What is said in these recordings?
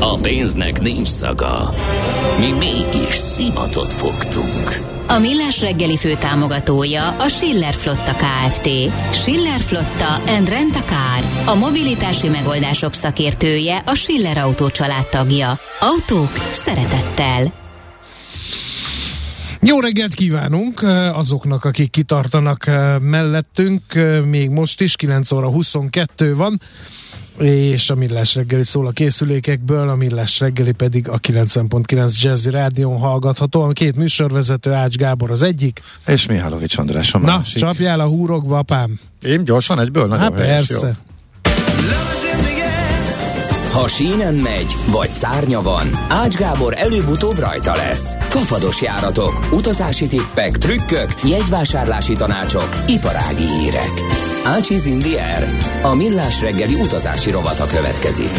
A pénznek nincs szaga. Mi mégis szimatot fogtunk. A Millás reggeli fő támogatója a Schiller Flotta KFT. Schiller Flotta and Rent a Car. A mobilitási megoldások szakértője a Schiller Autó tagja. Autók szeretettel. Jó reggelt kívánunk azoknak, akik kitartanak mellettünk, még most is, 9 óra 22 van és a Millás reggeli szól a készülékekből, a Millás reggeli pedig a 90.9 Jazzy Rádión hallgatható. A két műsorvezető Ács Gábor az egyik. És Mihálovics András a Na, másik. csapjál a húrokba, apám. Én gyorsan egyből? Nagyon helyes, persze. Jó. Ha sínen megy, vagy szárnya van, Ács Gábor előbb-utóbb rajta lesz. Fafados járatok, utazási tippek, trükkök, jegyvásárlási tanácsok, iparági hírek. Ácsiz Indier, a millás reggeli utazási rovata következik.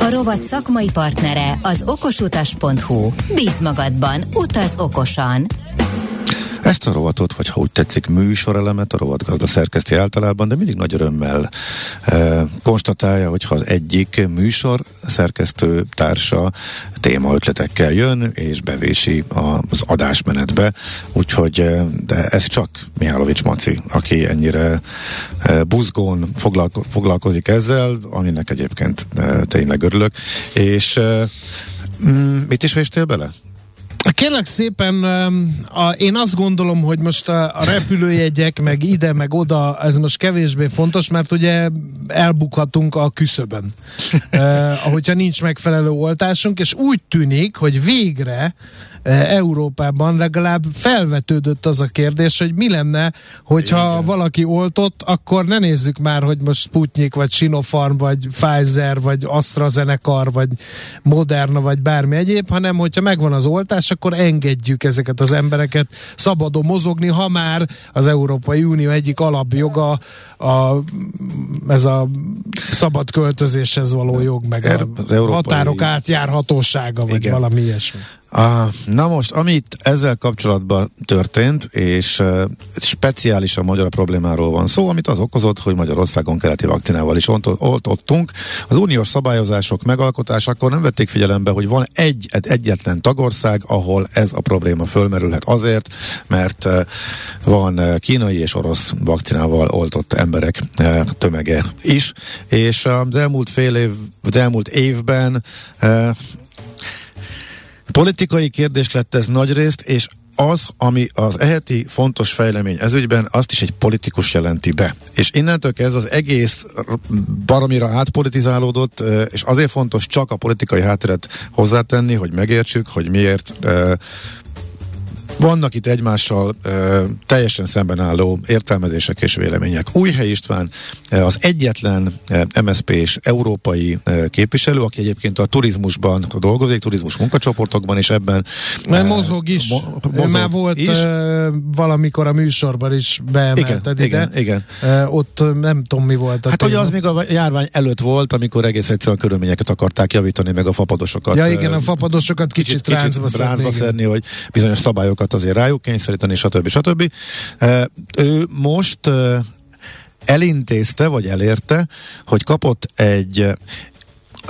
A rovat szakmai partnere az okosutas.hu. Bíz magadban, utaz okosan! Ezt a rovatot, vagy ha úgy tetszik, műsorelemet a rovatgazda szerkeszti általában, de mindig nagy örömmel e, konstatálja, hogyha az egyik műsor szerkesztő társa témaötletekkel jön, és bevési az adásmenetbe, úgyhogy e, de ez csak Mihálovics Maci, aki ennyire e, buzgón foglalko- foglalkozik ezzel, aminek egyébként e, tényleg örülök, és e, mit is véstél bele? Kérlek szépen, a, én azt gondolom, hogy most a, a repülőjegyek, meg ide, meg oda, ez most kevésbé fontos, mert ugye elbukhatunk a küszöbön, eh, ahogyha nincs megfelelő oltásunk, és úgy tűnik, hogy végre Európában legalább felvetődött az a kérdés, hogy mi lenne, hogyha Igen. valaki oltott, akkor ne nézzük már, hogy most Sputnik, vagy Sinopharm, vagy Pfizer, vagy AstraZeneca, vagy Moderna, vagy bármi egyéb, hanem hogyha megvan az oltás, akkor engedjük ezeket az embereket szabadon mozogni, ha már az Európai Unió egyik alapjoga a, ez a szabad költözéshez való jog, meg a az európai... határok átjárhatósága, vagy Igen. valami ilyesmi. Na most, amit ezzel kapcsolatban történt, és uh, speciális a magyar problémáról van szó, amit az okozott, hogy Magyarországon keleti vakcinával is oltottunk. Az uniós szabályozások megalkotásakor nem vették figyelembe, hogy van egy, egyetlen tagország, ahol ez a probléma fölmerülhet azért, mert uh, van kínai és orosz vakcinával oltott emberek tömege is, és az elmúlt fél év, az elmúlt évben Politikai kérdés lett ez nagyrészt, és az, ami az eheti fontos fejlemény ezügyben, azt is egy politikus jelenti be. És innentől kezdve az egész baromira átpolitizálódott, és azért fontos csak a politikai hátteret hozzátenni, hogy megértsük, hogy miért vannak itt egymással ö, teljesen szemben álló értelmezések és vélemények. Újhely István az egyetlen MSZP és európai képviselő, aki egyébként a turizmusban dolgozik, turizmus munkacsoportokban, és ebben Mert mozog is. Mo- mozog Már volt is. Valamikor a műsorban is beemelted igen, ide. Igen, igen. Ott nem tudom mi volt. Hát ugye az még a járvány előtt volt, amikor egész egyszerűen a körülményeket akarták javítani, meg a fapadosokat. Ja igen, a fapadosokat kicsit, kicsit, kicsit ráncba, ráncba szedni, hogy bizonyos szabályokat azért rájuk kényszeríteni, stb. stb. Ő most elintézte, vagy elérte, hogy kapott egy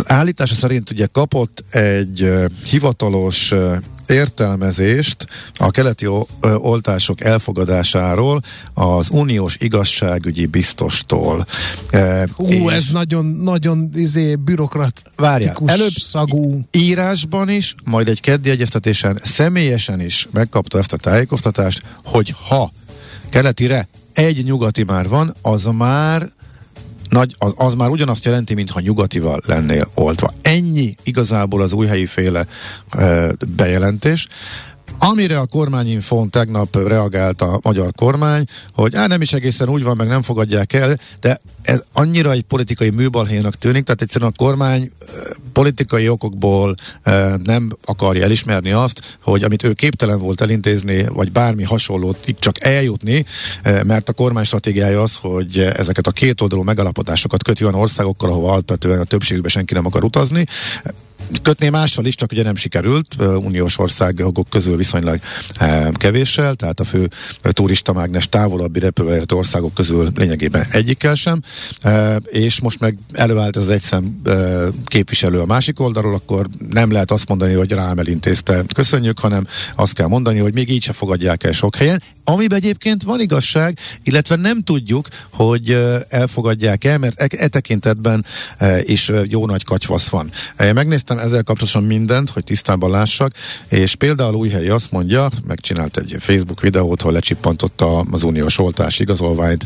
állítása szerint ugye kapott egy uh, hivatalos uh, értelmezést a keleti oltások elfogadásáról az uniós igazságügyi biztostól. Ú, ez nagyon, nagyon izé, bürokratikus Várjál, előbb szagú. írásban is, majd egy keddi egyeztetésen személyesen is megkapta ezt a tájékoztatást, hogy ha keletire egy nyugati már van, az már nagy, az, az már ugyanazt jelenti, mintha nyugatival lennél oltva. Ennyi igazából az újhelyi féle e, bejelentés. Amire a kormányinfón tegnap reagált a magyar kormány, hogy á, nem is egészen úgy van, meg nem fogadják el, de ez annyira egy politikai műbalhénak tűnik, tehát egyszerűen a kormány politikai okokból nem akarja elismerni azt, hogy amit ő képtelen volt elintézni, vagy bármi hasonlót itt csak eljutni, mert a kormány stratégiája az, hogy ezeket a két oldalú megalapodásokat köti olyan országokkal, ahova alapvetően a többségükben senki nem akar utazni, kötné mással is, csak ugye nem sikerült, uniós országok közül viszonylag kevéssel, tehát a fő turista mágnes távolabbi repülőért országok közül lényegében egyikkel sem, és most meg előállt ez egy szem képviselő a másik oldalról, akkor nem lehet azt mondani, hogy rám elintézte, köszönjük, hanem azt kell mondani, hogy még így se fogadják el sok helyen, amiben egyébként van igazság, illetve nem tudjuk, hogy elfogadják el, mert e, e tekintetben is jó nagy kacsvasz van. Megnéztem ezzel kapcsolatosan mindent, hogy tisztában lássak, és például Újhelyi azt mondja, megcsinált egy Facebook videót, ahol lecsippantotta az uniós oltás igazolványt,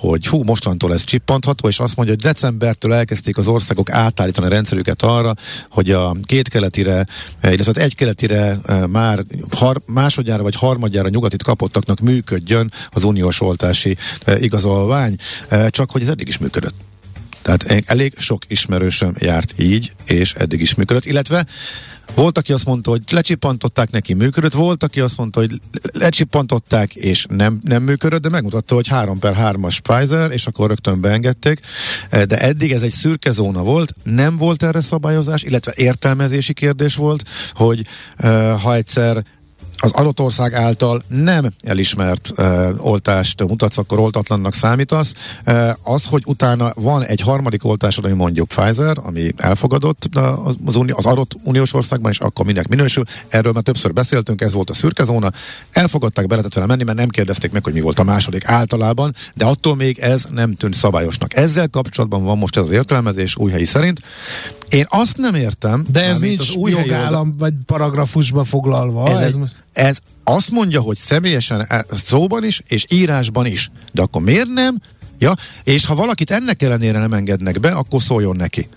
hogy hú, mostantól ez csippantható, és azt mondja, hogy decembertől elkezdték az országok átállítani a rendszerüket arra, hogy a két keletire, illetve egy keletire már har, másodjára vagy harmadjára nyugatit kapottaknak működjön az uniós oltási igazolvány, csak hogy ez eddig is működött. Tehát elég sok ismerősöm járt így, és eddig is működött, illetve volt, aki azt mondta, hogy lecsippantották neki, működött, volt, aki azt mondta, hogy lecsippantották, és nem, nem működött, de megmutatta, hogy 3 per 3-as Pfizer, és akkor rögtön beengedték. De eddig ez egy szürke zóna volt, nem volt erre szabályozás, illetve értelmezési kérdés volt, hogy ha egyszer az adott ország által nem elismert uh, oltást mutatsz, akkor oltatlannak számítasz. Uh, az, hogy utána van egy harmadik oltásod, ami mondjuk Pfizer, ami elfogadott az, uni- az adott uniós országban, és akkor minek minősül. Erről már többször beszéltünk, ez volt a szürke zóna. Elfogadták, be lehetett vele menni, mert nem kérdezték meg, hogy mi volt a második általában, de attól még ez nem tűnt szabályosnak. Ezzel kapcsolatban van most ez az értelmezés új helyi szerint. Én azt nem értem. De ez nincs az új jogállam vagy paragrafusba foglalva. Ez, ez, ez azt mondja, hogy személyesen e, szóban is, és írásban is. De akkor miért nem? Ja, és ha valakit ennek ellenére nem engednek be, akkor szóljon neki.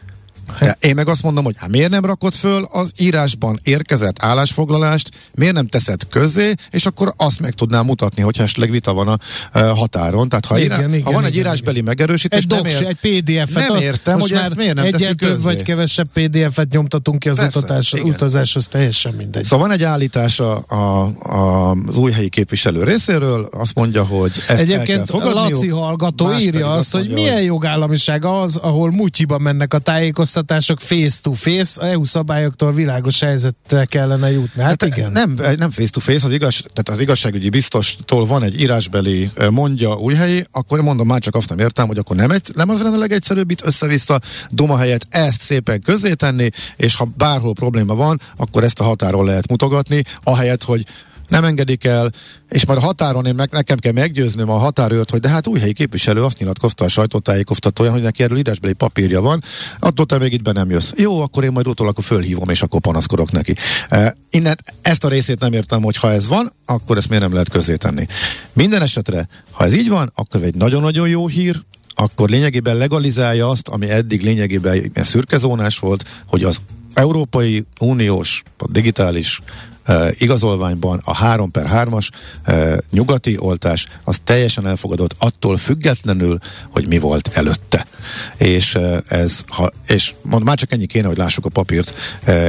Én meg azt mondom, hogy hát miért nem rakod föl az írásban érkezett állásfoglalást, miért nem teszed közzé, és akkor azt meg tudnám mutatni, hogyha esetleg vita van a határon. Tehát ha, igen, írá, igen, ha van igen, egy írásbeli igen. megerősítés, egy nem, ér, egy PDF-et, nem értem, hogy ezt miért nem teszik több vagy kevesebb PDF-et nyomtatunk ki az Persze, utatás, utazás, az teljesen mindegy. Szóval van egy állítás a, a, a, az új helyi képviselő részéről, azt mondja, hogy ezt Egyébként el kell Laci hallgató írja azt, hogy milyen jogállamiság az, ahol mutyiba mennek a tájékoztatások, tájékoztatások face-to-face, a EU szabályoktól világos helyzetre kellene jutni. Hát, hát igen. Nem, nem face-to-face, az, igaz, tehát az igazságügyi biztostól van egy írásbeli mondja új helyi, akkor mondom, már csak azt nem értem, hogy akkor nem, egy, nem az lenne a legegyszerűbb itt össze-vissza doma helyet ezt szépen tenni, és ha bárhol probléma van, akkor ezt a határon lehet mutogatni, ahelyett, hogy nem engedik el, és majd a határon én meg, nekem kell meggyőznöm a határőrt, hogy de hát új helyi képviselő azt nyilatkozta a sajtótájékoztatóján, hogy neki erről írásbeli papírja van, attól te még itt be nem jössz. Jó, akkor én majd utólag akkor fölhívom, és akkor panaszkodok neki. E, innen ezt a részét nem értem, hogy ha ez van, akkor ezt miért nem lehet közé tenni. Minden esetre, ha ez így van, akkor egy nagyon-nagyon jó hír, akkor lényegében legalizálja azt, ami eddig lényegében szürkezónás volt, hogy az Európai Uniós, a digitális igazolványban a 3 per 3-as uh, nyugati oltás az teljesen elfogadott attól függetlenül, hogy mi volt előtte. És ez, ha, és mond, már csak ennyi kéne, hogy lássuk a papírt,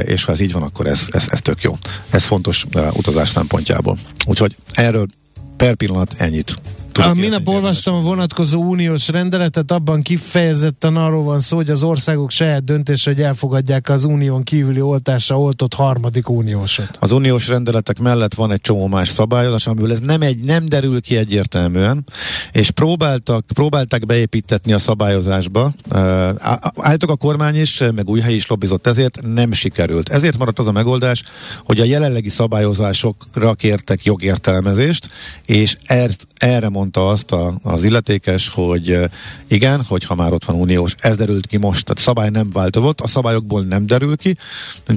és ha ez így van, akkor ez, ez, ez tök jó. Ez fontos utazás szempontjából. Úgyhogy erről per pillanat ennyit a minap olvastam a vonatkozó uniós rendeletet, abban kifejezetten arról van szó, hogy az országok saját döntése, hogy elfogadják az unión kívüli oltásra oltott harmadik uniósot. Az uniós rendeletek mellett van egy csomó más szabályozás, amiből ez nem, egy, nem derül ki egyértelműen, és próbáltak, próbálták beépítetni a szabályozásba. Állítok a kormány is, meg új hely is lobbizott, ezért nem sikerült. Ezért maradt az a megoldás, hogy a jelenlegi szabályozásokra kértek jogértelmezést, és erre mond mondta azt a, az illetékes, hogy igen, hogy ha már ott van uniós, ez derült ki most, tehát szabály nem változott, a szabályokból nem derül ki,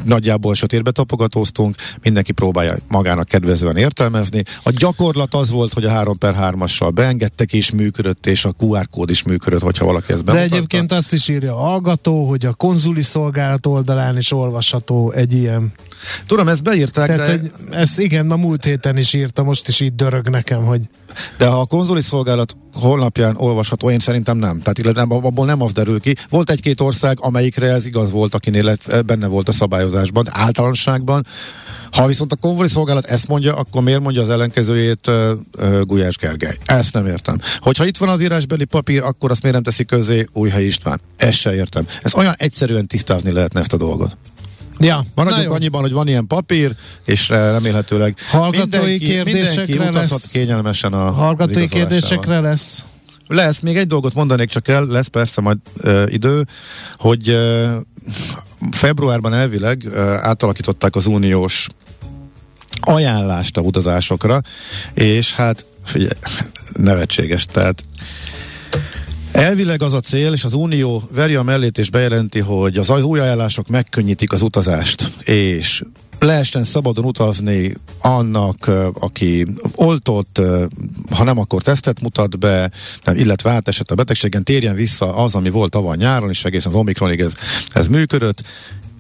nagyjából sötétbe tapogatóztunk, mindenki próbálja magának kedvezően értelmezni. A gyakorlat az volt, hogy a 3 per 3-assal beengedtek és működött, és a QR kód is működött, hogyha valaki ezt bemutatta. De egyébként azt is írja a hallgató, hogy a konzuli szolgálat oldalán is olvasható egy ilyen. Tudom, ezt beírták, Tehát, de... hogy ezt igen, a múlt héten is írta, most is így dörög nekem, hogy... De ha a konzuli szolgálat honlapján olvasható, én szerintem nem. Tehát illetve abból nem az derül ki. Volt egy-két ország, amelyikre ez igaz volt, akinél lett, benne volt a szabályozásban, általánosságban. Ha viszont a konvoli szolgálat ezt mondja, akkor miért mondja az ellenkezőjét uh, uh, Gulyás Gergely? Ezt nem értem. Hogyha itt van az írásbeli papír, akkor azt miért nem teszi közé Újhely István? Ezt se értem. Ez olyan egyszerűen tisztázni lehetne ezt a dolgot. Ja, Maradjunk annyiban, hogy van ilyen papír, és remélhetőleg Hallgatói mindenki, kérdésekre mindenki utazhat lesz. kényelmesen a Hallgatói kérdésekre lesz. Lesz, még egy dolgot mondanék csak el, lesz persze majd ö, idő, hogy ö, februárban elvileg ö, átalakították az uniós ajánlást a utazásokra, és hát figyelj, nevetséges, tehát Elvileg az a cél, és az Unió veri a mellét és bejelenti, hogy az új ajánlások megkönnyítik az utazást, és lehessen szabadon utazni annak, aki oltott, ha nem, akkor tesztet mutat be, nem, illetve átesett a betegségen, térjen vissza az, ami volt tavaly nyáron, és egészen az Omikronig ez, ez működött.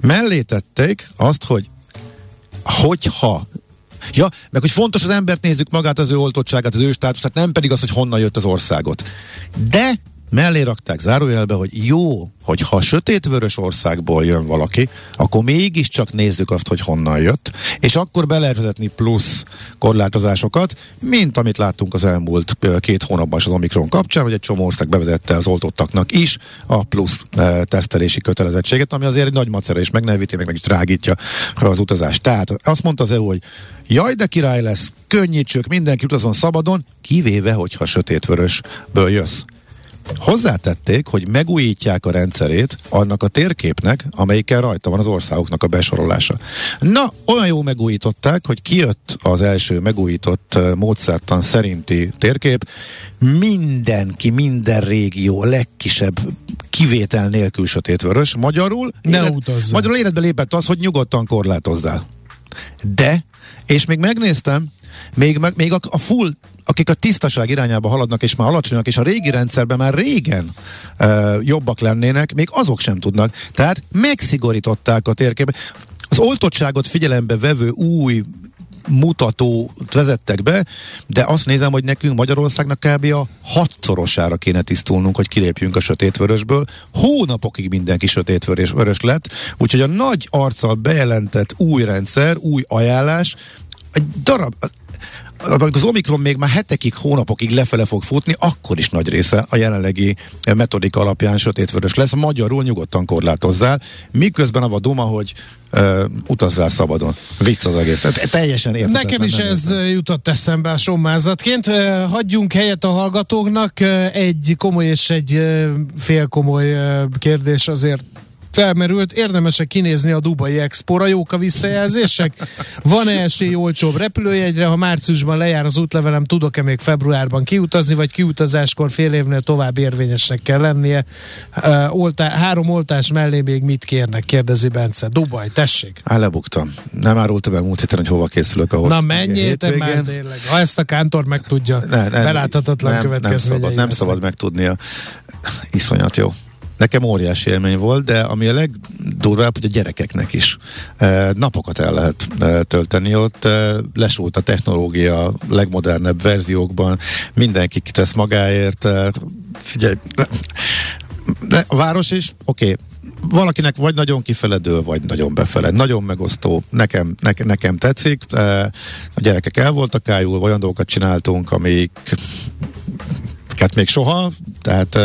Mellé tették azt, hogy hogyha Ja, meg hogy fontos az embert nézzük magát, az ő oltottságát, az ő státuszát, nem pedig az, hogy honnan jött az országot. De mellé rakták zárójelbe, hogy jó, hogy ha sötétvörös országból jön valaki, akkor mégiscsak nézzük azt, hogy honnan jött, és akkor be lehet vezetni plusz korlátozásokat, mint amit láttunk az elmúlt két hónapban is az Omikron kapcsán, hogy egy csomó ország bevezette az oltottaknak is a plusz tesztelési kötelezettséget, ami azért egy nagy macera és megnehvíti, meg meg is drágítja az utazást. Tehát azt mondta az EU, hogy jaj, de király lesz, könnyítsük, mindenki utazon szabadon, kivéve, hogyha sötétvörösből jössz. Hozzátették, hogy megújítják a rendszerét annak a térképnek, amelyikkel rajta van az országoknak a besorolása. Na, olyan jó megújították, hogy kijött az első megújított módszertan szerinti térkép. Mindenki, minden régió, a legkisebb kivétel nélkül sötétvörös. Magyarul, Ne utazzon. magyarul életbe lépett az, hogy nyugodtan korlátozzál. De, és még megnéztem, még, meg- még a, a full, akik a tisztaság irányába haladnak, és már alacsonyak, és a régi rendszerben már régen uh, jobbak lennének, még azok sem tudnak. Tehát megszigorították a térképet. Az oltottságot figyelembe vevő új mutatót vezettek be, de azt nézem, hogy nekünk Magyarországnak kb. a hatszorosára kéne tisztulnunk, hogy kilépjünk a sötétvörösből. Hónapokig mindenki sötétvörös vörös lett, úgyhogy a nagy arccal bejelentett új rendszer, új ajánlás, egy darab, amikor az Omikron még már hetekig, hónapokig lefele fog futni, akkor is nagy része a jelenlegi metodika alapján sötétvörös lesz. Magyarul nyugodtan korlátozzál, miközben a duma, hogy uh, utazzál szabadon. Vicc az egész. Tehát teljesen érthetetlen. Nekem is ez értem. jutott eszembe a sommázatként. Eh, Hagyjunk helyet a hallgatóknak. Eh, Egy komoly és egy félkomoly kérdés azért felmerült, érdemes-e kinézni a Dubai Expo-ra, jók a visszajelzések? Van-e esély olcsóbb repülőjegyre, ha márciusban lejár az útlevelem, tudok-e még februárban kiutazni, vagy kiutazáskor fél évnél tovább érvényesnek kell lennie? Uh, oltá, három oltás mellé még mit kérnek, kérdezi Bence. Dubaj, tessék. Á, lebuktam. Nem árultam meg múlt héten, hogy hova készülök ahhoz. Na menjél te már tényleg. Ha ezt a kántor meg tudja, Ne, ne, beláthatatlan nem, nem következményei szabad, nem szabad megtudnia. Iszonyat jó. Nekem óriási élmény volt, de ami a legdurvább, hogy a gyerekeknek is e, napokat el lehet e, tölteni ott. E, lesúlt a technológia legmodernebb verziókban, mindenki kitesz magáért. Figyelj, de a város is, oké, okay, valakinek vagy nagyon kifeledő, vagy nagyon befele. Nagyon megosztó. Nekem, nekem, nekem tetszik. A gyerekek el voltak ájul, olyan dolgokat csináltunk, amik hát még soha, tehát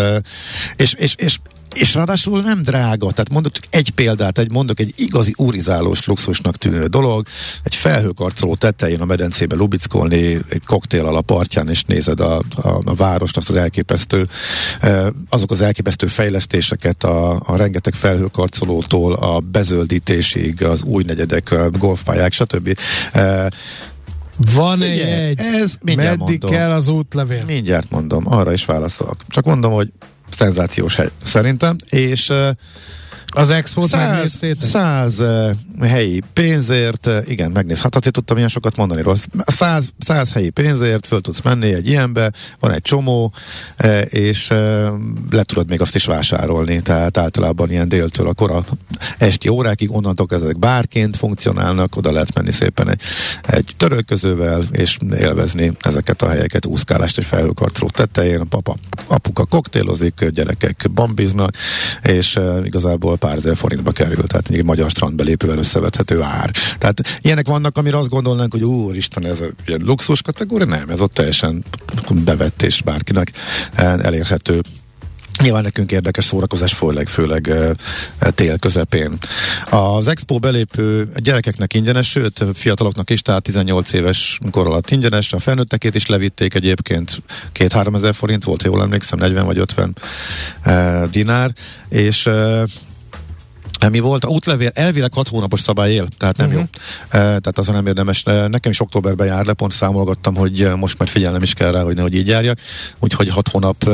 és, és, és és ráadásul nem drága, tehát mondok csak egy példát, egy mondok egy igazi urizálós luxusnak tűnő dolog, egy felhőkarcoló tetején a medencébe lubickolni, egy koktél a partján, és nézed a, a, a várost, azt az elképesztő, ö, azok az elképesztő fejlesztéseket a, a rengeteg felhőkarcolótól a bezöldítésig, az új negyedek, a golfpályák, stb. Ö, Van egy egy. Ez mindjárt Meddig mondom. kell az útlevél? Mindjárt mondom, arra is válaszolok. Csak mondom, hogy szenzációs hely szerintem, és Az export Száz, megnéztétek? száz uh, helyi pénzért, uh, igen, megnézhatod, hát tudtam ilyen sokat mondani rossz. Száz, száz helyi pénzért föl tudsz menni egy ilyenbe, van egy csomó, uh, és uh, le tudod még azt is vásárolni, tehát általában ilyen déltől a kora esti órákig, onnantól ezek bárként funkcionálnak, oda lehet menni szépen egy, egy törölközővel, és élvezni ezeket a helyeket, úszkálást egy felhőkarcoló tetején, a papa, apuka koktélozik, gyerekek bambiznak, és uh, igazából pár ezer forintba kerül, tehát egy magyar strandbelépővel összevethető ár. Tehát ilyenek vannak, amire azt gondolnánk, hogy úristen, ez egy luxus kategória, nem, ez ott teljesen bevett és bárkinek elérhető. Nyilván nekünk érdekes szórakozás, főleg, főleg uh, tél közepén. Az expo belépő gyerekeknek ingyenes, sőt fiataloknak is, tehát 18 éves kor alatt ingyenes, a felnőttekét is levitték egyébként, két-három ezer forint volt, jól emlékszem, 40 vagy 50 uh, dinár, és mi volt? A útlevél elvileg 6 hónapos szabály él, tehát nem uh-huh. jó. E, tehát azon nem érdemes. E, nekem is októberben jár le, pont számolgattam, hogy most már figyelnem is kell rá, hogy nehogy így járjak. Úgyhogy 6 hónap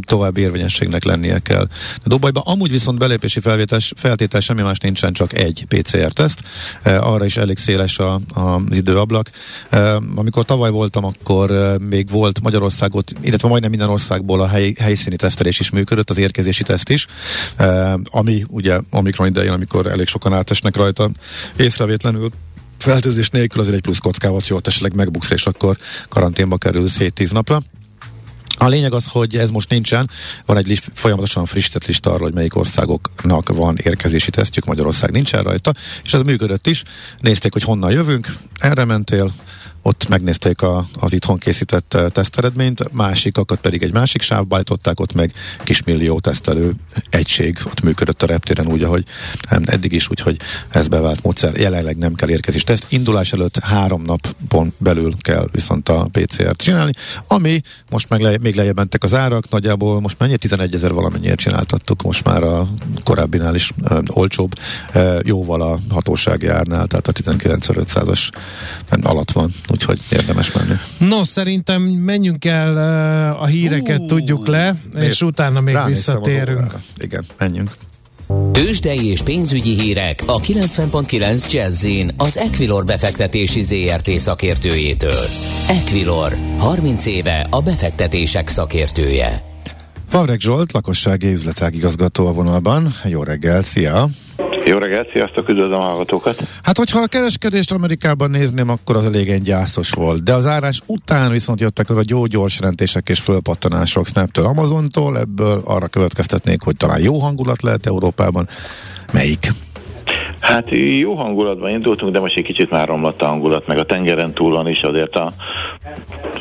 további érvényességnek lennie kell. De Dubajban amúgy viszont belépési felvétes, feltétel semmi más nincsen, csak egy PCR-teszt. E, arra is elég széles a, a, az időablak. E, amikor tavaly voltam, akkor még volt Magyarországot, illetve majdnem minden országból a hely, helyszíni tesztelés is működött, az érkezési teszt is, e, ami ugye Omikron idején, amikor elég sokan átesnek rajta. Észrevétlenül feltőzés nélkül azért egy plusz kockával, hogy ott esetleg megbuksz, és akkor karanténba kerülsz 7-10 napra. A lényeg az, hogy ez most nincsen, van egy list, folyamatosan frissített lista arról, hogy melyik országoknak van érkezési tesztjük, Magyarország nincsen rajta, és ez működött is. Nézték, hogy honnan jövünk, erre mentél, ott megnézték a, az itthon készített uh, teszteredményt, másikakat pedig egy másik sávba állították, ott meg kismillió tesztelő egység ott működött a reptéren úgy, ahogy eddig is, úgyhogy ez bevált módszer. Jelenleg nem kell érkezés teszt. Indulás előtt három napon belül kell viszont a PCR-t csinálni, ami most meg le, még lejjebb mentek az árak, nagyjából most mennyi? 11 ezer valamennyiért csináltattuk, most már a korábbinál is um, olcsóbb, uh, jóval a hatósági árnál, tehát a 19.500-as alatt van úgyhogy érdemes menni. No, szerintem menjünk el uh, a híreket, uh, tudjuk le, miért? és utána még visszatérünk. Igen, menjünk. Tőzsdei és pénzügyi hírek a 90.9 Jazzin az Equilor befektetési ZRT szakértőjétől. Equilor, 30 éve a befektetések szakértője. Favreg Zsolt, lakossági üzletág igazgató a vonalban. Jó reggel, szia! Jó reggelt, sziasztok, üdvözlöm a hallgatókat! Hát, hogyha a kereskedést Amerikában nézném, akkor az elég gyászos volt. De az árás után viszont jöttek a jó gyors rendések és fölpattanások Snaptől, Amazontól, ebből arra következtetnék, hogy talán jó hangulat lehet Európában. Melyik? Hát jó hangulatban indultunk, de most egy kicsit már romlott a hangulat, meg a tengeren túlon is azért a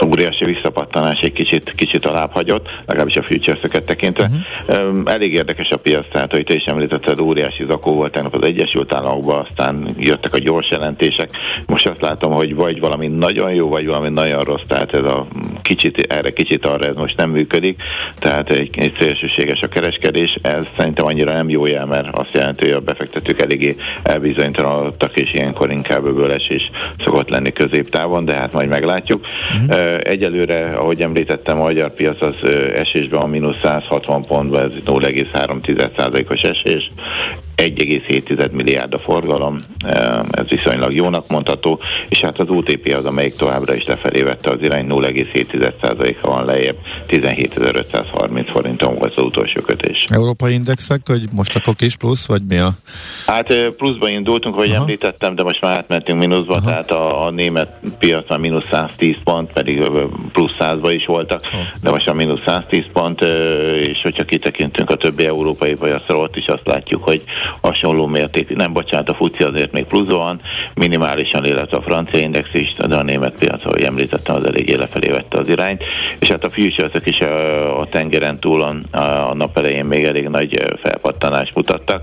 óriási visszapattanás egy kicsit, kicsit alább hagyott, legalábbis a futures tekintve. Uh-huh. Elég érdekes a piac, tehát hogy te is említetted, óriási zakó volt tegnap az Egyesült Államokban, aztán jöttek a gyors jelentések. Most azt látom, hogy vagy valami nagyon jó, vagy valami nagyon rossz, tehát ez a kicsit erre, kicsit arra ez most nem működik, tehát egy, egy szélsőséges a kereskedés, ez szerintem annyira nem jó jel, mert azt jelenti, hogy a befektetők eléggé elbizonytalanodtak, és ilyenkor inkább öbölesés szokott lenni középtávon, de hát majd meglátjuk. Uh-huh. Egyelőre, ahogy említettem, a magyar piac az esésben a mínusz 160 pontban, ez 0,3%-os esés, 1,7 milliárd a forgalom, ez viszonylag jónak mondható, és hát az OTP az, amelyik továbbra is lefelé vette az irány, 0,7%-a van lejjebb, 17.530 forinton volt az utolsó kötés. Európai indexek, hogy most akkor kis plusz, vagy mi a? Hát pluszba indultunk, hogy Aha. említettem, de most már átmentünk mínuszba, Aha. tehát a, a német piac már mínusz 110 pont, pedig plusz 100-ba is voltak, Aha. de most a mínusz 110 pont, és hogyha kitekintünk a többi európai piacra, ott is azt látjuk, hogy hasonló mértékű, nem bocsánat, a FUCI azért még pluszban, minimálisan, illetve a francia index is, de a német piac, ahogy említettem, az eléggé lefelé vette az irányt, és hát a futures is a, a tengeren túlon a, nap elején még elég nagy felpattanást mutattak,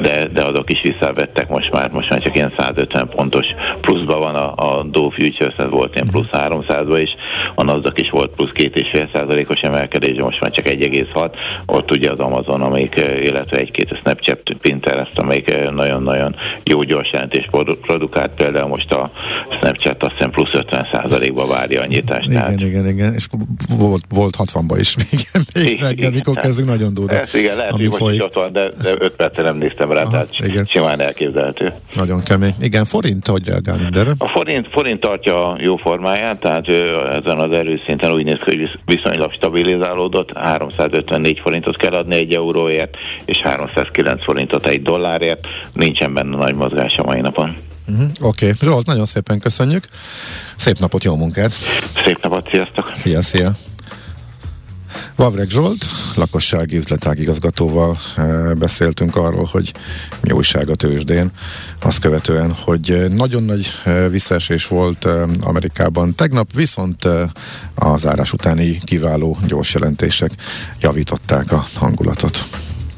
de, de azok is visszavettek most már, most már csak ilyen 150 pontos pluszban van a, a Dow Futures, ez volt ilyen plusz 300-ban is, a NASDAQ is volt plusz 2,5 százalékos emelkedés, most már csak 1,6, ott ugye az Amazon, amelyik, illetve egy-két Snapchat Pinterest, amelyik nagyon-nagyon jó gyors jelentés produkált, például most a Snapchat azt hiszem plusz 50%-ba várja a nyitást. Igen, tehát. igen, igen, és volt, volt 60-ba is még, még reggel, mikor kezdünk nagyon durva. Ez igen, lehet, hogy most ott van, de, de 5 percre nem néztem rá, Aha, tehát igen. simán elképzelhető. Nagyon kemény. Igen, forint, hogy reagál mindenre? A forint, forint tartja a jó formáját, tehát ezen az erőszinten úgy néz ki, hogy viszonylag stabilizálódott, 354 forintot kell adni egy euróért, és 309 forintot egy dollárért, nincsen benne nagy mozgás a mai napon. Uh-huh, Oké, okay. Zsolt, nagyon szépen köszönjük. Szép napot, jó munkát! Szép napot, sziasztok! Szia, szia! Vavreg Zsolt, lakossági üzletágigazgatóval e, beszéltünk arról, hogy mi újság a tőzsdén. Azt követően, hogy nagyon nagy e, visszaesés volt Amerikában tegnap, viszont az árás utáni kiváló gyors jelentések javították a hangulatot.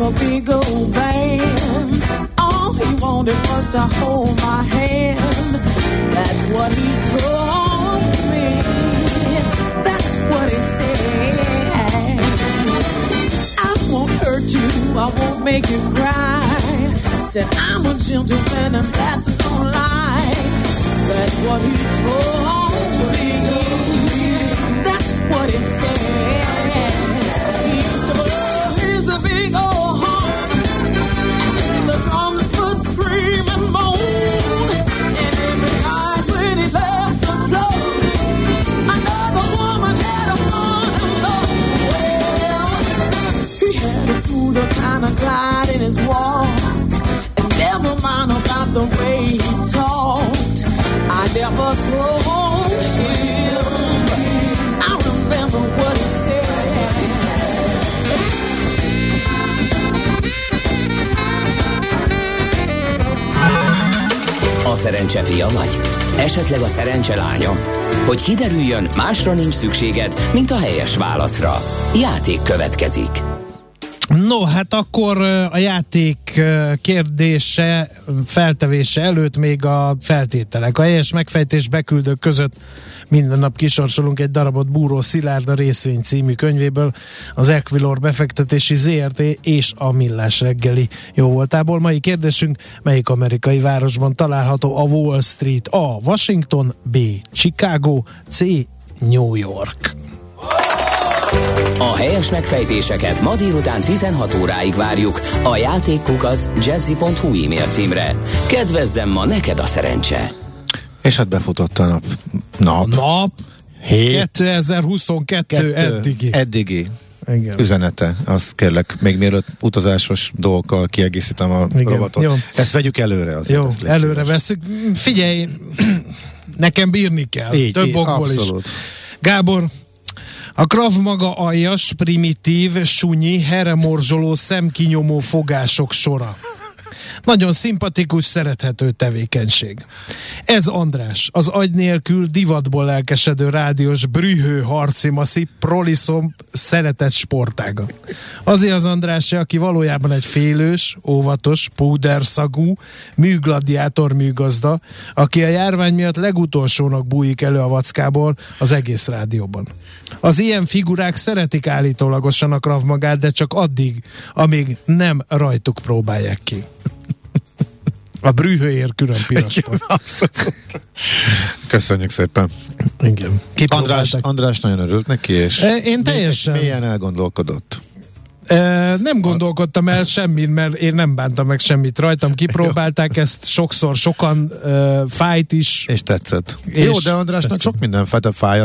Of a big old band. All he wanted was to hold my hand. That's what he told me. That's what he said. I won't hurt you. I won't make you cry. Said I'm a gentleman and that's no lie. That's what he told me. That's what he said. Kind in his walk. And never mind about the way he talked. I never told him. I remember what he said. A szerencse fia vagy? Esetleg a szerencse lánya? Hogy kiderüljön, másra nincs szükséged, mint a helyes válaszra. Játék következik. No, hát akkor a játék kérdése, feltevése előtt még a feltételek. A helyes megfejtés beküldők között minden nap kisorsolunk egy darabot Búró Szilárd a részvény című könyvéből, az Equilor befektetési ZRT és a Millás reggeli jó voltából. Mai kérdésünk, melyik amerikai városban található a Wall Street? A. Washington, B. Chicago, C. New York. A helyes megfejtéseket ma délután 16 óráig várjuk a játékkukac jazzy.hu e-mail címre. Kedvezzem ma neked a szerencse! És hát befutott a nap. Nap. Nap. 7. 2022 Kettő, eddigi. Eddigi. Igen. üzenete. Azt kérlek, még mielőtt utazásos dolgokkal kiegészítem a Igen. robotot. Jó. Ezt vegyük előre. Azért Jó, előre veszük. Figyelj, nekem bírni kell. Így, Több így, okból abszolút. is. Gábor, a Krav Maga aljas, primitív, sunyi, heremorzsoló, szemkinyomó fogások sora. Nagyon szimpatikus, szerethető tevékenység. Ez András, az agy nélkül divatból lelkesedő rádiós brühő harcimaszi proliszom szeretett sportága. Azért az András, aki valójában egy félős, óvatos, púderszagú, műgladiátor műgazda, aki a járvány miatt legutolsónak bújik elő a vackából az egész rádióban. Az ilyen figurák szeretik állítólagosan a Krav magát, de csak addig, amíg nem rajtuk próbálják ki. A brühőér külön piros Köszönjük szépen. Igen. András, András nagyon örült neki, és Én teljesen. Milyen elgondolkodott. Nem gondolkodtam el semmit, mert én nem bántam meg semmit rajtam. Kipróbálták ezt sokszor, sokan fájt is. És tetszett. És Jó, de Andrásnak tetszett. sok minden fájt, fáj.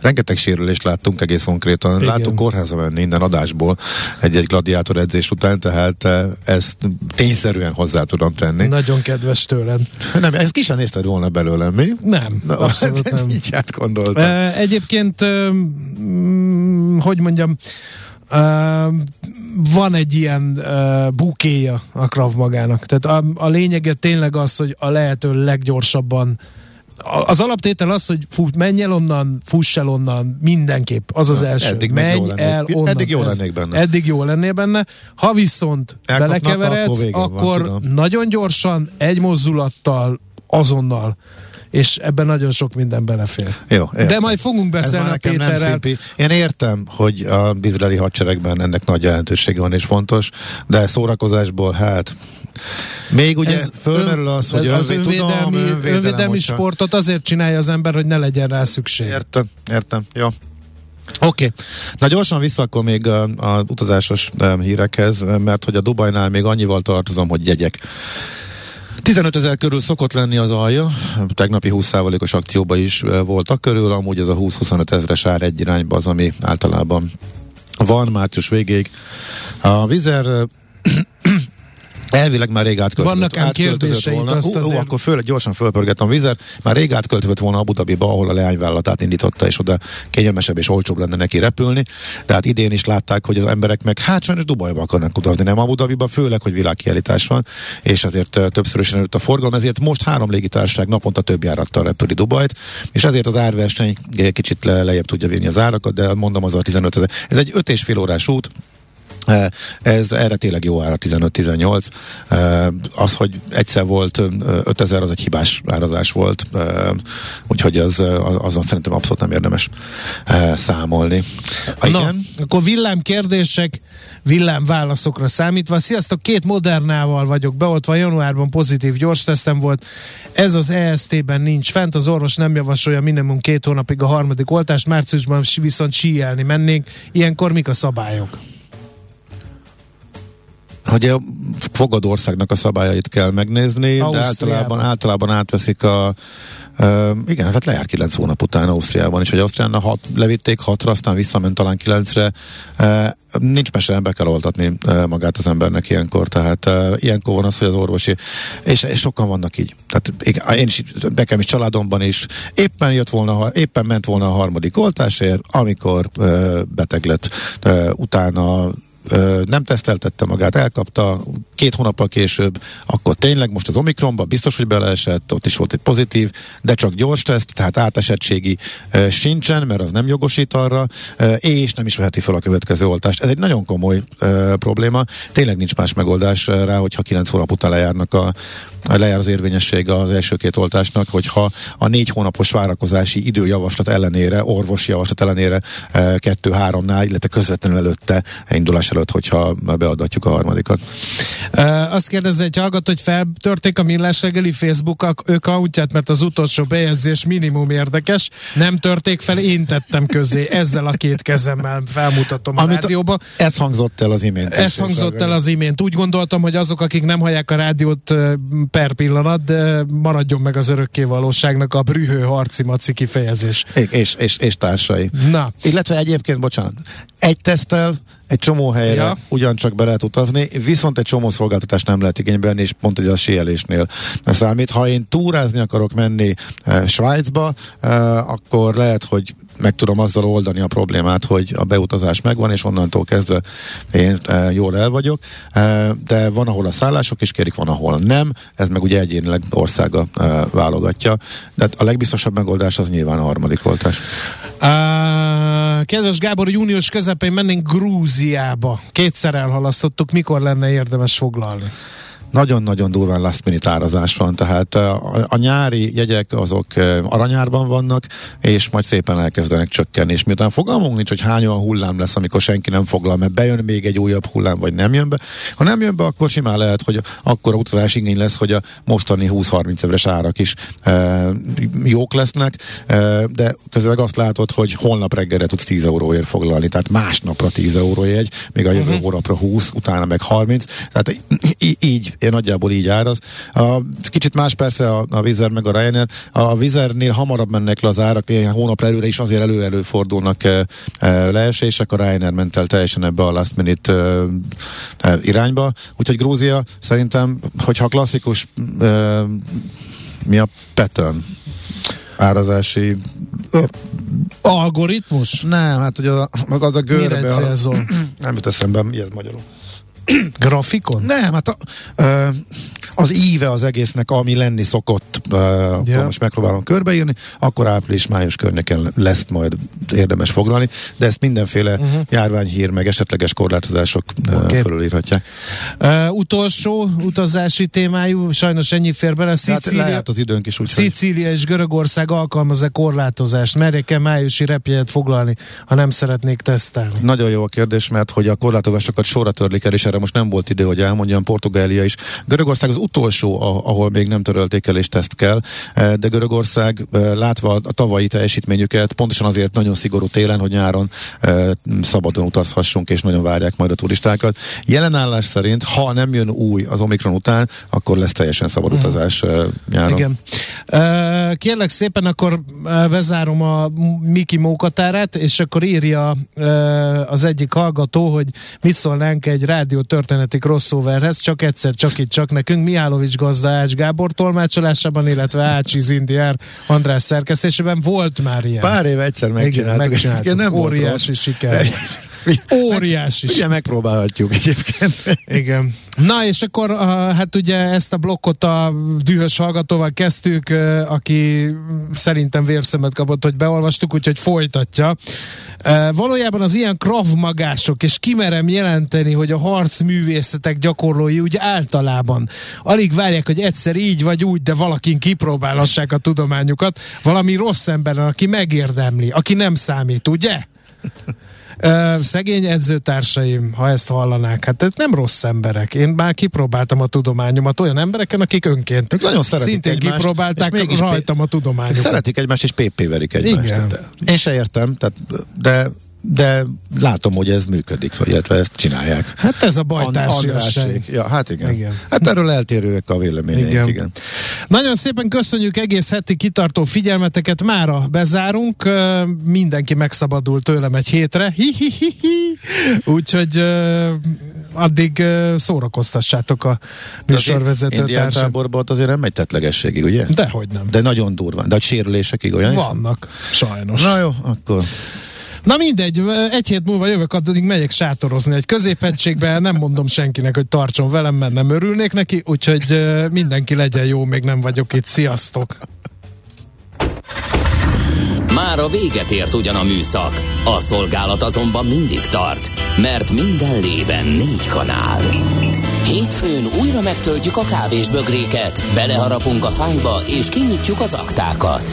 Rengeteg sérülést láttunk egész konkrétan. Igen. Láttunk kórházba menni innen adásból egy-egy gladiátor edzés után, tehát ezt tényszerűen hozzá tudom tenni. Nagyon kedves tőled. Nem, ezt ki sem nézted volna belőlem, mi? Nem, Na, abszolút nem. Így gondoltam. Egyébként, hogy mondjam, van egy ilyen uh, bukéja a Krav magának. Tehát a, a lényege tényleg az, hogy a lehető leggyorsabban az alaptétel az, hogy fut, menj el onnan, fuss el onnan, mindenképp. Az az első. eddig menj jó lennék. el onnan. Eddig jó Ez- lennék benne. Eddig jó lennél benne. Ha viszont Elkapnak, belekeveredsz, akkor van, akkor tudom. nagyon gyorsan, egy mozdulattal, azonnal. És ebben nagyon sok minden belefér. Jó, értem. De majd fogunk beszélni a Péterrel. Én értem, hogy a izraeli hadseregben ennek nagy jelentősége van és fontos, de szórakozásból hát még ugye ez fölmerül az, hogy az önvé, tudom, önvédelmi, önvédelem, önvédelmi hogyha- sportot azért csinálja az ember, hogy ne legyen rá szükség. Értem, értem, jó. Oké. Okay. Na gyorsan vissza akkor még az utazásos hírekhez, mert hogy a Dubajnál még annyival tartozom, hogy jegyek. 15 ezer körül szokott lenni az alja, tegnapi 20%-os akcióban is eh, voltak körül, amúgy ez a 20-25 ezres ár egy irányba az, ami általában van március végéig. A vizer eh, Elvileg már rég átköltözött, Vannak ám kérdéseid, volna. azt Ú, ú, akkor föl, gyorsan fölpörgettem a vizer. Már rég átköltözött volna Abu Dhabiba, ahol a leányvállalatát indította, és oda kényelmesebb és olcsóbb lenne neki repülni. Tehát idén is látták, hogy az emberek meg hát sajnos Dubajba akarnak utazni, nem Abu Dhabiba, főleg, hogy világkiállítás van, és ezért többszörösen előtt a forgalom, ezért most három légitársaság naponta több járattal repüli Dubajt, és ezért az árverseny kicsit le, lejjebb tudja vinni az árakat, de mondom az a 15 ezer. Ez egy 5 és fél órás út, Ez erre tényleg jó ára 15-18. Eh, Az, hogy egyszer volt ö, 5000, az egy hibás árazás volt, Eh, úgyhogy az, az, azon szerintem abszolút nem érdemes eh, számolni. Ha Na, igen, akkor villám kérdések, villám válaszokra számítva. Sziasztok, két modernával vagyok beoltva, januárban pozitív gyors tesztem volt. Ez az EST-ben nincs fent, az orvos nem javasolja minimum két hónapig a harmadik oltást, márciusban viszont síelni mennénk. Ilyenkor mik a szabályok? Hogy a fogadó országnak a szabályait kell megnézni, de Ausztriában. általában, általában átveszik a Uh, igen, hát lejár 9 hónap után Ausztriában is, hogy Ausztrián hat, levitték hatra, aztán visszament talán 9-re. Uh, nincs mese, be kell oltatni uh, magát az embernek ilyenkor, tehát uh, ilyenkor van az, hogy az orvosi, és, és sokan vannak így. Tehát én is, nekem is családomban is éppen jött volna, éppen ment volna a harmadik oltásért, amikor uh, beteg lett uh, utána nem teszteltette magát, elkapta két hónappal később, akkor tényleg most az Omikronba biztos, hogy beleesett, ott is volt egy pozitív, de csak gyors teszt, tehát átesettségi sincsen, mert az nem jogosít arra, és nem is veheti fel a következő oltást. Ez egy nagyon komoly probléma. Tényleg nincs más megoldás rá, hogyha kilenc hónap után lejárnak a lejár az érvényessége az első két oltásnak, hogyha a négy hónapos várakozási időjavaslat ellenére, orvosi javaslat ellenére e, kettő-háromnál, illetve közvetlenül előtte, indulás előtt, hogyha beadatjuk a harmadikat. Uh, azt kérdezze egy hallgató, hogy feltörték a millás reggeli Facebook accountját, mert az utolsó bejegyzés minimum érdekes. Nem törték fel, én tettem közé. Ezzel a két kezemmel felmutatom a Amit rádióba. Ez hangzott el az imént. Ez hangzott el az imént. Úgy gondoltam, hogy azok, akik nem hallják a rádiót ö, per pillanat, de maradjon meg az örökké valóságnak a brühő harci maci kifejezés. És, és, és, és társai. Na, Illetve egyébként, bocsánat, egy tesztel egy csomó helyre Ja. ja. ugyancsak be lehet utazni, viszont egy csomó szolgáltatást nem lehet igénybe venni, és pont egy a síelésnél számít. Ha én túrázni akarok menni e, Svájcba, e, akkor lehet, hogy meg tudom azzal oldani a problémát, hogy a beutazás megvan, és onnantól kezdve én e, jól el vagyok, e, de van, ahol a szállások is kérik, van, ahol nem, ez meg ugye egyénileg országa e, válogatja, de hát a legbiztosabb megoldás az nyilván a harmadik oltás. Uh, kedves Gábor, június közepén mennénk Grúziába. Kétszer elhalasztottuk, mikor lenne érdemes foglalni? Nagyon-nagyon durván last minute árazás van, tehát a, a nyári jegyek azok aranyárban vannak, és majd szépen elkezdenek csökkenni, és miután fogalmunk nincs, hogy hány olyan hullám lesz, amikor senki nem foglal, mert bejön még egy újabb hullám, vagy nem jön be. Ha nem jön be, akkor simán lehet, hogy akkor utazás igény lesz, hogy a mostani 20-30 éves árak is e, jók lesznek, e, de közben azt látod, hogy holnap reggelre tudsz 10 euróért foglalni, tehát másnapra 10 euró jegy, még a jövő uh-huh. hónapra 20, utána meg 30, tehát így, én nagyjából így áraz. A, kicsit más persze a, a Vizer meg a Ryanair. A Vizernél hamarabb mennek le az árak, ilyen hónapra előre is azért elő-elő fordulnak e, e, leesések, a Ryanair ment el teljesen ebbe a last minute e, e, irányba. Úgyhogy Grúzia szerintem, hogyha klasszikus e, mi a pattern árazási Algoritmus? Nem, hát ugye az a, az a görbe... Mire célzol? Nem jut eszembe, mi ez magyarul. Grafikon? Nem, hát a, ö, az íve az egésznek, ami lenni szokott, Ja. akkor most megpróbálom körbeírni, akkor április-május környéken lesz majd érdemes foglalni, de ezt mindenféle uh-huh. járványhír, meg esetleges korlátozások okay. fölülírhatják. Uh, utolsó utazási témájú, sajnos ennyi fér bele. Hát Szicília, lejárt az időnk is, úgyhogy Szicília és Görögország alkalmaz-e korlátozást? Merjek-e májusi repjegyet foglalni, ha nem szeretnék tesztelni? Nagyon jó a kérdés, mert hogy a korlátozásokat sorra törlik el, és erre most nem volt idő, hogy elmondjam, Portugália is. Görögország az utolsó, ahol még nem törölték el, és teszt kell, Eh, de Görögország eh, látva a tavalyi teljesítményüket, pontosan azért nagyon szigorú télen, hogy nyáron eh, szabadon utazhassunk, és nagyon várják majd a turistákat. Jelenállás szerint, ha nem jön új az Omikron után, akkor lesz teljesen szabad utazás eh, nyáron. Igen. Kérlek szépen, akkor bezárom a Miki mókatárát, és akkor írja az egyik hallgató, hogy mit szólnánk egy rádió történeti crossoverhez, csak egyszer, csak itt, csak nekünk. Mihálovics gazda Ács Gábor tolmácsolásában, illetve Ácsi Zindiár András szerkesztésében volt már ilyen. Pár éve egyszer megcsináltuk. Igen, megcsináltuk. Igen, nem volt Óriási rossz. siker. Óriási Ugye megpróbálhatjuk egyébként. Igen. Na és akkor uh, hát ugye ezt a blokkot a dühös hallgatóval kezdtük, uh, aki szerintem vérszemet kapott, hogy beolvastuk, úgyhogy folytatja. Uh, valójában az ilyen kravmagások, és kimerem jelenteni, hogy a harcművészetek gyakorlói úgy általában alig várják, hogy egyszer így vagy úgy, de valakin kipróbálhassák a tudományukat, valami rossz emberen, aki megérdemli, aki nem számít, ugye? Szegény edzőtársaim, ha ezt hallanák, hát ez nem rossz emberek. Én már kipróbáltam a tudományomat olyan embereken, akik önként Ők nagyon szeretik szintén egymást, kipróbálták és mégis rajtam a Ők tudományokat. szeretik egymást, és PP-verik egymást. Igen. Én se értem, tehát, de, de látom, hogy ez működik, vagy illetve ezt csinálják. Hát ez a bajtársiasság. Ja, hát igen. Igen. Hát erről eltérőek a véleményeink, Igen. igen. Nagyon szépen köszönjük egész heti kitartó figyelmeteket, mára bezárunk, mindenki megszabadul tőlem egy hétre, Hi-hi-hi-hi. úgyhogy addig szórakoztassátok a műsorvezető társam. táborban ott azért nem megy tetlegességig, ugye? Dehogy nem. De nagyon durván. De a sérülésekig olyan is? Vannak, sajnos. Na jó, akkor Na mindegy, egy hét múlva jövök, addig megyek sátorozni egy középegységbe, nem mondom senkinek, hogy tartson velem, mert nem örülnék neki, úgyhogy mindenki legyen jó, még nem vagyok itt. Sziasztok! Már a véget ért ugyan a műszak, a szolgálat azonban mindig tart, mert minden lében négy kanál. Hétfőn újra megtöltjük a kávésbögréket, beleharapunk a fányba és kinyitjuk az aktákat.